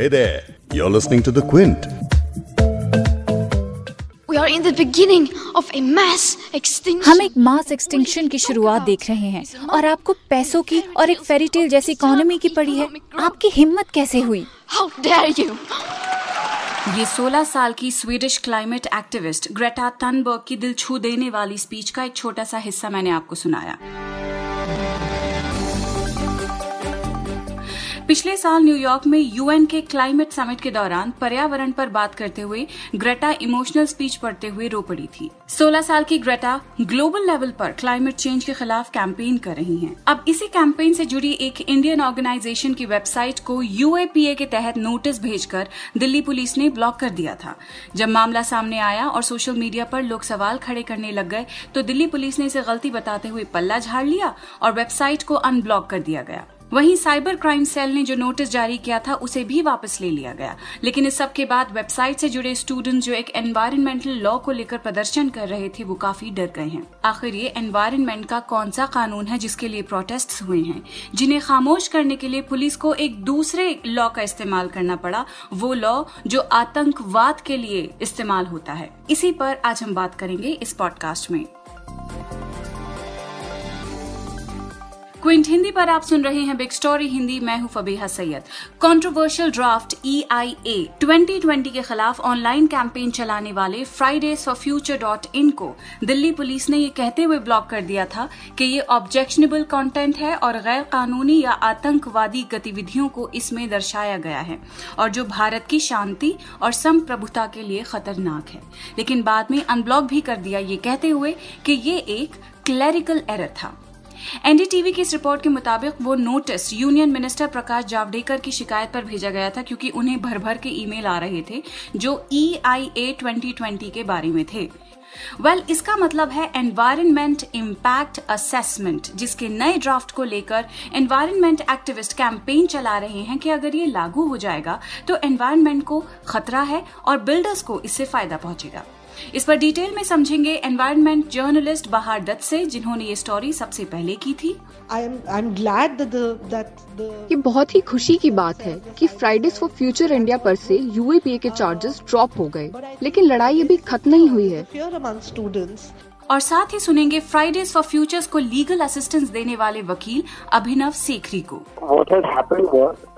Hey there, you're listening to The Quint. We are in the beginning of a mass extinction. हम एक mass extinction की शुरुआत देख रहे हैं और आपको पैसों की और एक फेरी टेल जैसी इकोनॉमी की पड़ी है आपकी हिम्मत कैसे हुई How dare you? ये 16 साल की Swedish climate activist Greta Thunberg की दिल छू देने वाली स्पीच का एक छोटा सा हिस्सा मैंने आपको सुनाया पिछले साल न्यूयॉर्क में यूएन के क्लाइमेट समिट के दौरान पर्यावरण पर बात करते हुए ग्रेटा इमोशनल स्पीच पढ़ते हुए रो पड़ी थी। 16 साल की ग्रेटा ग्लोबल लेवल पर क्लाइमेट चेंज के खिलाफ कैंपेन कर रही हैं। अब इसी कैंपेन से जुड़ी एक इंडियन ऑर्गेनाइजेशन की वेबसाइट को यूएपीए के तहत नोटिस भेजकर दिल्ली पुलिस ने ब्लॉक कर दिया था। जब मामला सामने आया और सोशल मीडिया पर लोग सवाल खड़े करने लग गए तो दिल्ली पुलिस ने इसे गलती बताते हुए पल्ला झाड़ लिया और वेबसाइट को अनब्लॉक कर दिया गया। वहीं साइबर क्राइम सेल ने जो नोटिस जारी किया था, उसे भी वापस ले लिया गया। लेकिन इस सब के बाद वेबसाइट से जुड़े स्टूडेंट जो एक एनवायरमेंटल लॉ को लेकर प्रदर्शन कर रहे थे, वो काफ़ी डर गए हैं। आखिर ये एनवायरमेंट का कौन सा कानून है जिसके लिए प्रोटेस्ट हुए हैं? जिन्हें खामोश करने के लिए पुलिस को एक दूसरे लॉ का इस्तेमाल करना पड़ा, वो लॉ जो आतंकवाद के लिए इस्तेमाल होता है। इसी पर आज हम बात करेंगे इस पॉडकास्ट में। क्विंट, हिंदी पर आप सुन रहे हैं बिग स्टोरी हिंदी, मैं हूँ Fabiha Syed. Controversial draft E I A twenty के खिलाफ ऑनलाइन कैंपेन चलाने वाले Fridays for Future dot in को दिल्ली पुलिस ने ये कहते हुए ब्लॉक कर दिया था कि ये ऑब्जेक्शनेबल कंटेंट है और गैर कानूनी या आतंकवादी गतिविधियों को इसमें दर्शाया गया है और जो भारत की शांति और संप्रभुता के लिए खतरनाक है। लेकिन बाद में अनब्लॉक भी कर दिया ये कहते हुए कि ये एक क्लैरिकल एरर था। एनडीटीवी की इस रिपोर्ट के मुताबिक वो notice union minister Prakash Javadekar की शिकायत पर भेजा गया था क्योंकि उन्हें भर भर के ईमेल आ रहे थे जो ई आई ए ट्वेंटी के बारे में थे। वेल well, इसका मतलब है एनवायरमेंट इम्पैक्ट असेसमेंट जिसके नए ड्राफ्ट को लेकर एनवायरमेंट एक्टिविस्ट कैंपेन चला रहे हैं कि अगर ये लागू हो जाएगा तो एनवायरमेंट को खतरा है और बिल्डर्स को इससे फ़ायदा पहुंचेगा। इस पर डिटेल में समझेंगे एनवायरमेंट जर्नलिस्ट बहार दत्त से जिन्होंने ये स्टोरी सबसे पहले की थी। ये बहुत ही खुशी की बात है कि फ्राइडेज फॉर फ्यूचर इंडिया पर से यूएपीए के चार्जेस ड्रॉप हो गए लेकिन लड़ाई अभी खत्म नहीं हुई है। और साथ ही सुनेंगे फ्राइडेज फॉर फ्यूचर्स को लीगल असिस्टेंस देने वाले वकील अभिनव सेखरी को।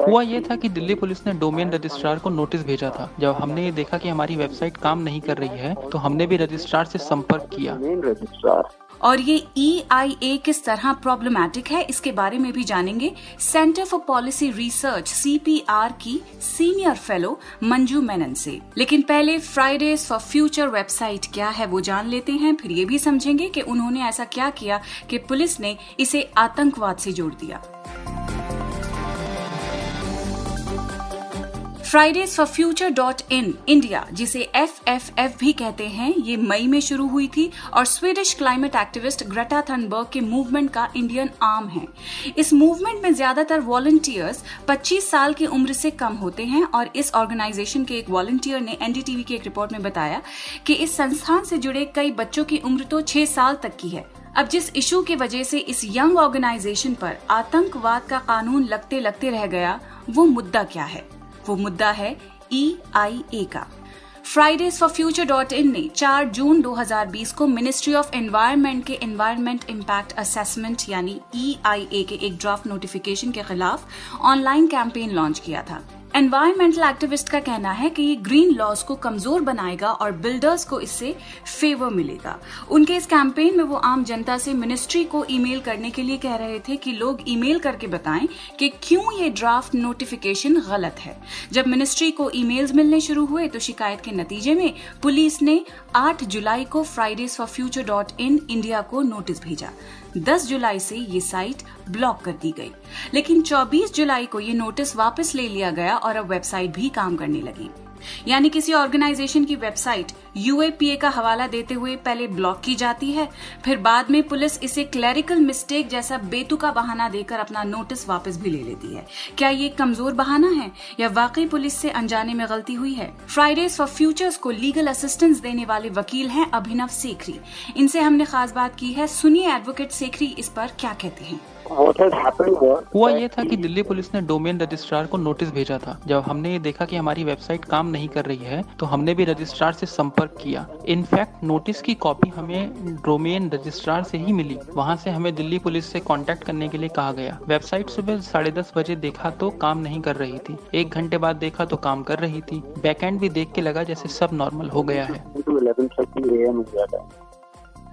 हुआ ये था कि दिल्ली पुलिस ने डोमेन रजिस्ट्रार को नोटिस भेजा था। जब हमने ये देखा कि हमारी वेबसाइट काम नहीं कर रही है तो हमने भी रजिस्ट्रार से संपर्क किया। और ये ई आई ए किस तरह प्रॉब्लमैटिक है, इसके बारे में भी जानेंगे। Centre for policy research C P R की सीनियर फेलो मंजू मेनन से। लेकिन पहले फ्राइडेज फॉर फ्यूचर वेबसाइट क्या है वो जान लेते हैं, फिर ये भी समझेंगे कि उन्होंने ऐसा क्या किया कि पुलिस ने इसे आतंकवाद से जोड़ दिया। Fridays for Future dot in India जिसे एफ़ एफ़ एफ़ भी कहते हैं, ये मई में शुरू हुई थी और Swedish climate activist Greta Thunberg के मूवमेंट का इंडियन आर्म है। इस मूवमेंट में ज़्यादातर वॉलंटियर्स 25 साल की उम्र से कम होते हैं और इस ऑर्गेनाइजेशन के एक वॉलंटियर ने एनडीटीवी की एक रिपोर्ट में बताया कि इस संस्थान से जुड़े कई बच्चों की उम्र तो छह साल तक की है। अब जिस इशू की वजह से इस यंग ऑर्गेनाइजेशन पर आतंकवाद का कानून लगते लगते रह गया, वो मुद्दा क्या है? वो मुद्दा है ई आई ए का। Fridays for Future dot in ने 4 जून 2020 को मिनिस्ट्री ऑफ़ एनवायरमेंट के एनवायरमेंट इम्पैक्ट असेसमेंट यानी ई आई ए के एक ड्राफ्ट नोटिफिकेशन के खिलाफ ऑनलाइन कैंपेन लॉन्च किया था। एनवायरमेंटल एक्टिविस्ट का कहना है कि ये ग्रीन लॉज को कमज़ोर बनाएगा और बिल्डर्स को इससे फेवर मिलेगा। उनके इस कैंपेन में वो आम जनता से मिनिस्ट्री को ईमेल करने के लिए कह रहे थे कि लोग ईमेल करके बताएँ कि क्यों ये ड्राफ्ट नोटिफिकेशन गलत है। जब मिनिस्ट्री को ईमेल्स मिलने शुरू हुए तो शिकायत के नतीजे में पुलिस ने 8 जुलाई को Fridays for Future dot in India को नोटिस भेजा। 10 जुलाई से ये साइट ब्लॉक कर दी गई। लेकिन 24 जुलाई को ये नोटिस वापस ले लिया गया और अब वेबसाइट भी काम करने लगी। यानी किसी ऑर्गेनाइजेशन की वेबसाइट यूएपीए का हवाला देते हुए पहले ब्लॉक की जाती है, फिर बाद में पुलिस इसे क्लैरिकल मिस्टेक जैसा बेतुका बहाना देकर अपना नोटिस वापस भी ले लेती है। क्या ये कमज़ोर बहाना है या वाकई पुलिस से अनजाने में गलती हुई है? फ्राइडेज फॉर फ्यूचर्स को लीगल असिस्टेंस देने वाले वकील हैं अभिनव सेखरी। इनसे हमने खास बात की है। सुनिए एडवोकेट सेखरी इस पर क्या कहते हैं। हुआ ये था कि दिल्ली पुलिस ने डोमेन रजिस्ट्रार को नोटिस भेजा था। जब हमने ये देखा कि हमारी वेबसाइट काम नहीं कर रही है तो हमने भी रजिस्ट्रार से संपर्क किया। इनफैक्ट नोटिस की कॉपी हमें डोमेन रजिस्ट्रार से ही मिली। वहाँ से हमें दिल्ली पुलिस से कांटेक्ट करने के लिए कहा गया। वेबसाइट सुबह साढ़े दस बजे देखा तो काम नहीं कर रही थी। एक घंटे बाद देखा तो काम कर रही थी। बैकएंड भी देख के लगा जैसे सब नॉर्मल हो गया है।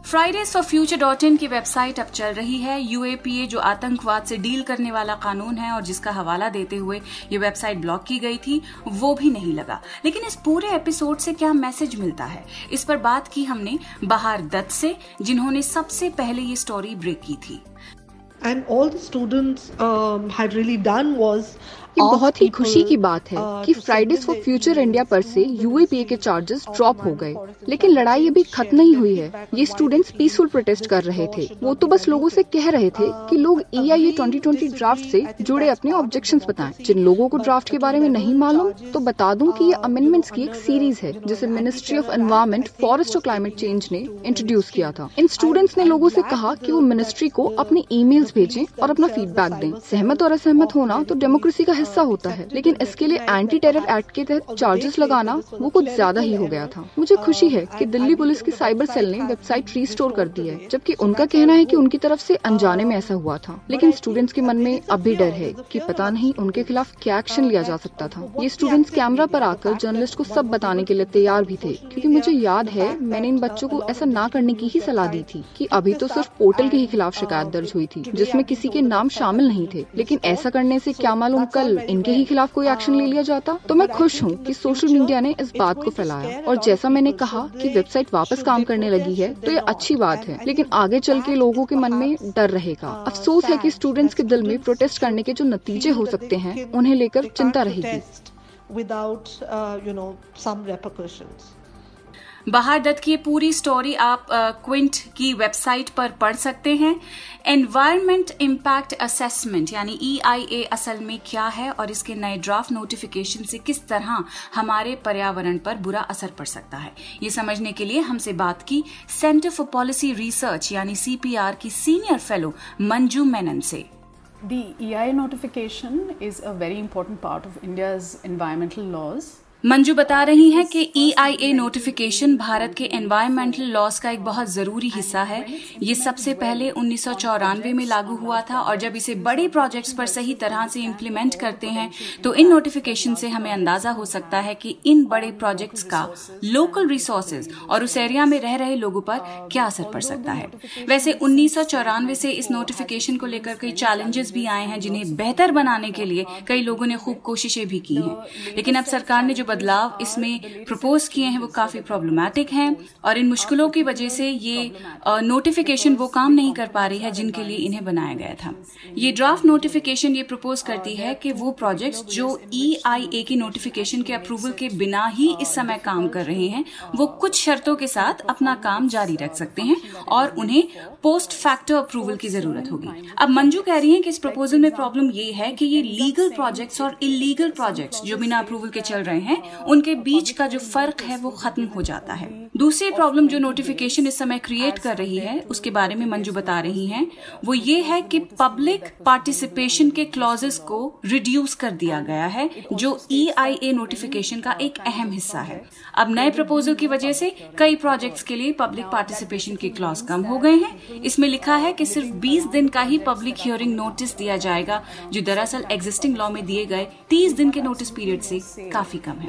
Fridays for Future dot in की वेबसाइट अब चल रही है। यूएपीए जो आतंकवाद से डील करने वाला कानून है और जिसका हवाला देते हुए ये वेबसाइट ब्लॉक की गई थी वो भी नहीं लगा। लेकिन इस पूरे एपिसोड से क्या मैसेज मिलता है? इस पर बात की हमने बहार दत्त से जिन्होंने सबसे पहले ये स्टोरी ब्रेक की थी। And all the students um, had ये बहुत ही खुशी की बात है कि फ्राइडेज फॉर फ्यूचर इंडिया पर से यूएपीए के चार्जेस ड्रॉप हो गए। लेकिन लड़ाई अभी खत्म नहीं हुई है। ये स्टूडेंट्स पीसफुल प्रोटेस्ट कर रहे थे। वो तो बस लोगों से कह रहे थे कि लोग E I A twenty twenty draft से जुड़े अपने ऑब्जेक्शन बताएँ। जिन लोगों को ड्राफ्ट के बारे में नहीं मालूम तो बता दूँ कि ये अमेंडमेंट्स की एक सीरीज़ है जिसे मिनिस्ट्री ऑफ़ एनवायरमेंट फॉरेस्ट और क्लाइमेट चेंज ने इंट्रोड्यूस किया था। इन स्टूडेंट्स ने लोगों से कहा कि वो मिनिस्ट्री को अपने ईमेल्स भेजें और अपना फीडबैक दें सहमत और असहमत होना तो डेमोक्रेसी का हिस्सा होता है, लेकिन इसके लिए एंटी टेरर एक्ट के तहत चार्जेस लगाना वो कुछ ज़्यादा ही हो गया था। मुझे खुशी है कि दिल्ली पुलिस की साइबर सेल ने वेबसाइट रीस्टोर कर दी है, जबकि उनका कहना है कि उनकी तरफ़ से अनजाने में ऐसा हुआ था। लेकिन स्टूडेंट्स के मन में अब भी डर है कि पता नहीं उनके खिलाफ क्या एक्शन लिया जा सकता था। ये स्टूडेंट्स कैमरा पर आकर जर्नलिस्ट को सब बताने के लिए तैयार भी थे, क्योंकि मुझे याद है मैंने इन बच्चों को ऐसा ना करने की ही सलाह दी थी कि अभी तो सिर्फ़ पोर्टल के ही खिलाफ शिकायत दर्ज हुई थी, जिसमें किसी के नाम शामिल नहीं थे। लेकिन ऐसा करने से क्या मालूम कल इनके ही खिलाफ कोई एक्शन ले लिया जाता? तो मैं खुश हूँ कि सोशल मीडिया ने इस बात को फैलाया। और जैसा मैंने कहा कि वेबसाइट वापस काम करने लगी है तो ये अच्छी बात है। लेकिन आगे चल के लोगों के मन में डर रहेगा। अफसोस है कि स्टूडेंट्स के दिल में प्रोटेस्ट करने के जो नतीजे हो सकते हैं उन्हें लेकर चिंता रहेगी। Without uh, you know some repercussions. बहार दत्त की पूरी स्टोरी आप क्विंट की वेबसाइट पर पढ़ सकते हैं। एनवायरमेंट इम्पैक्ट असेसमेंट यानी ईआईए असल में क्या है और इसके नए ड्राफ्ट नोटिफिकेशन से किस तरह हमारे पर्यावरण पर बुरा असर पड़ सकता है। ये समझने के लिए हमसे बात की सेंटर फॉर पॉलिसी रिसर्च यानी सीपीआर की सीनियर फेलो मंजू मेनन से। The EIA notification is a very important part of India's environmental laws. Manju बता रही हैं कि ई आई ए नोटिफिकेशन भारत के एनवायरमेंटल लॉस का एक बहुत ज़रूरी हिस्सा है। ये सबसे पहले उन्नीस सौ चौरानवे में लागू हुआ था और जब इसे बड़े प्रोजेक्ट्स पर सही तरह से इम्प्लीमेंट करते हैं तो इन नोटिफिकेशन से हमें अंदाज़ा हो सकता है कि इन बड़े प्रोजेक्ट्स का लोकल रिसोर्सेज और उस एरिया में रह रहे लोगों पर क्या असर पड़ सकता है। वैसे उन्नीस सौ चौरानवे से इस नोटिफिकेशन को लेकर कई चैलेंजेस भी आए हैं जिन्हें बेहतर बनाने के लिए कई लोगों ने खूब कोशिशें भी की हैं। लेकिन अब सरकार ने जो बदलाव इसमें प्रपोज किए हैं, वो काफ़ी प्रॉब्लमैटिक हैं और इन मुश्किलों की वजह से ये नोटिफिकेशन वो काम नहीं कर पा रही है जिनके लिए इन्हें बनाया गया था। ये ड्राफ्ट नोटिफिकेशन ये प्रपोज करती है कि वो प्रोजेक्ट्स जो ई आई ए की नोटिफिकेशन के अप्रूवल के बिना ही इस समय काम कर रहे हैं, वो कुछ शर्तों के साथ अपना काम जारी रख सकते हैं और उन्हें पोस्ट फैक्टर अप्रूवल की ज़रूरत होगी। अब मंजू कह रही है कि इस प्रपोजल में प्रॉब्लम ये है कि ये लीगल प्रोजेक्ट्स और इलीगल प्रोजेक्ट्स जो बिना अप्रूवल के चल रहे हैं, उनके बीच का जो फ़र्क है वो खत्म हो जाता है। दूसरी प्रॉब्लम जो नोटिफिकेशन इस समय क्रिएट कर रही है, उसके बारे में मंजू बता रही हैं, वो ये है कि पब्लिक पार्टिसिपेशन के क्लॉजेस को रिड्यूस कर दिया गया है, जो ई आई ए नोटिफिकेशन का एक अहम हिस्सा है। अब नए प्रपोजल की वजह से कई प्रोजेक्ट्स के लिए पब्लिक पार्टिसिपेशन के क्लॉज कम हो गए हैं। इसमें लिखा है कि सिर्फ़ 20 दिन का ही पब्लिक हियरिंग नोटिस दिया जाएगा, जो दरअसल एग्जिस्टिंग लॉ में दिए गए 30 दिन के नोटिस पीरियड से काफ़ी कम है।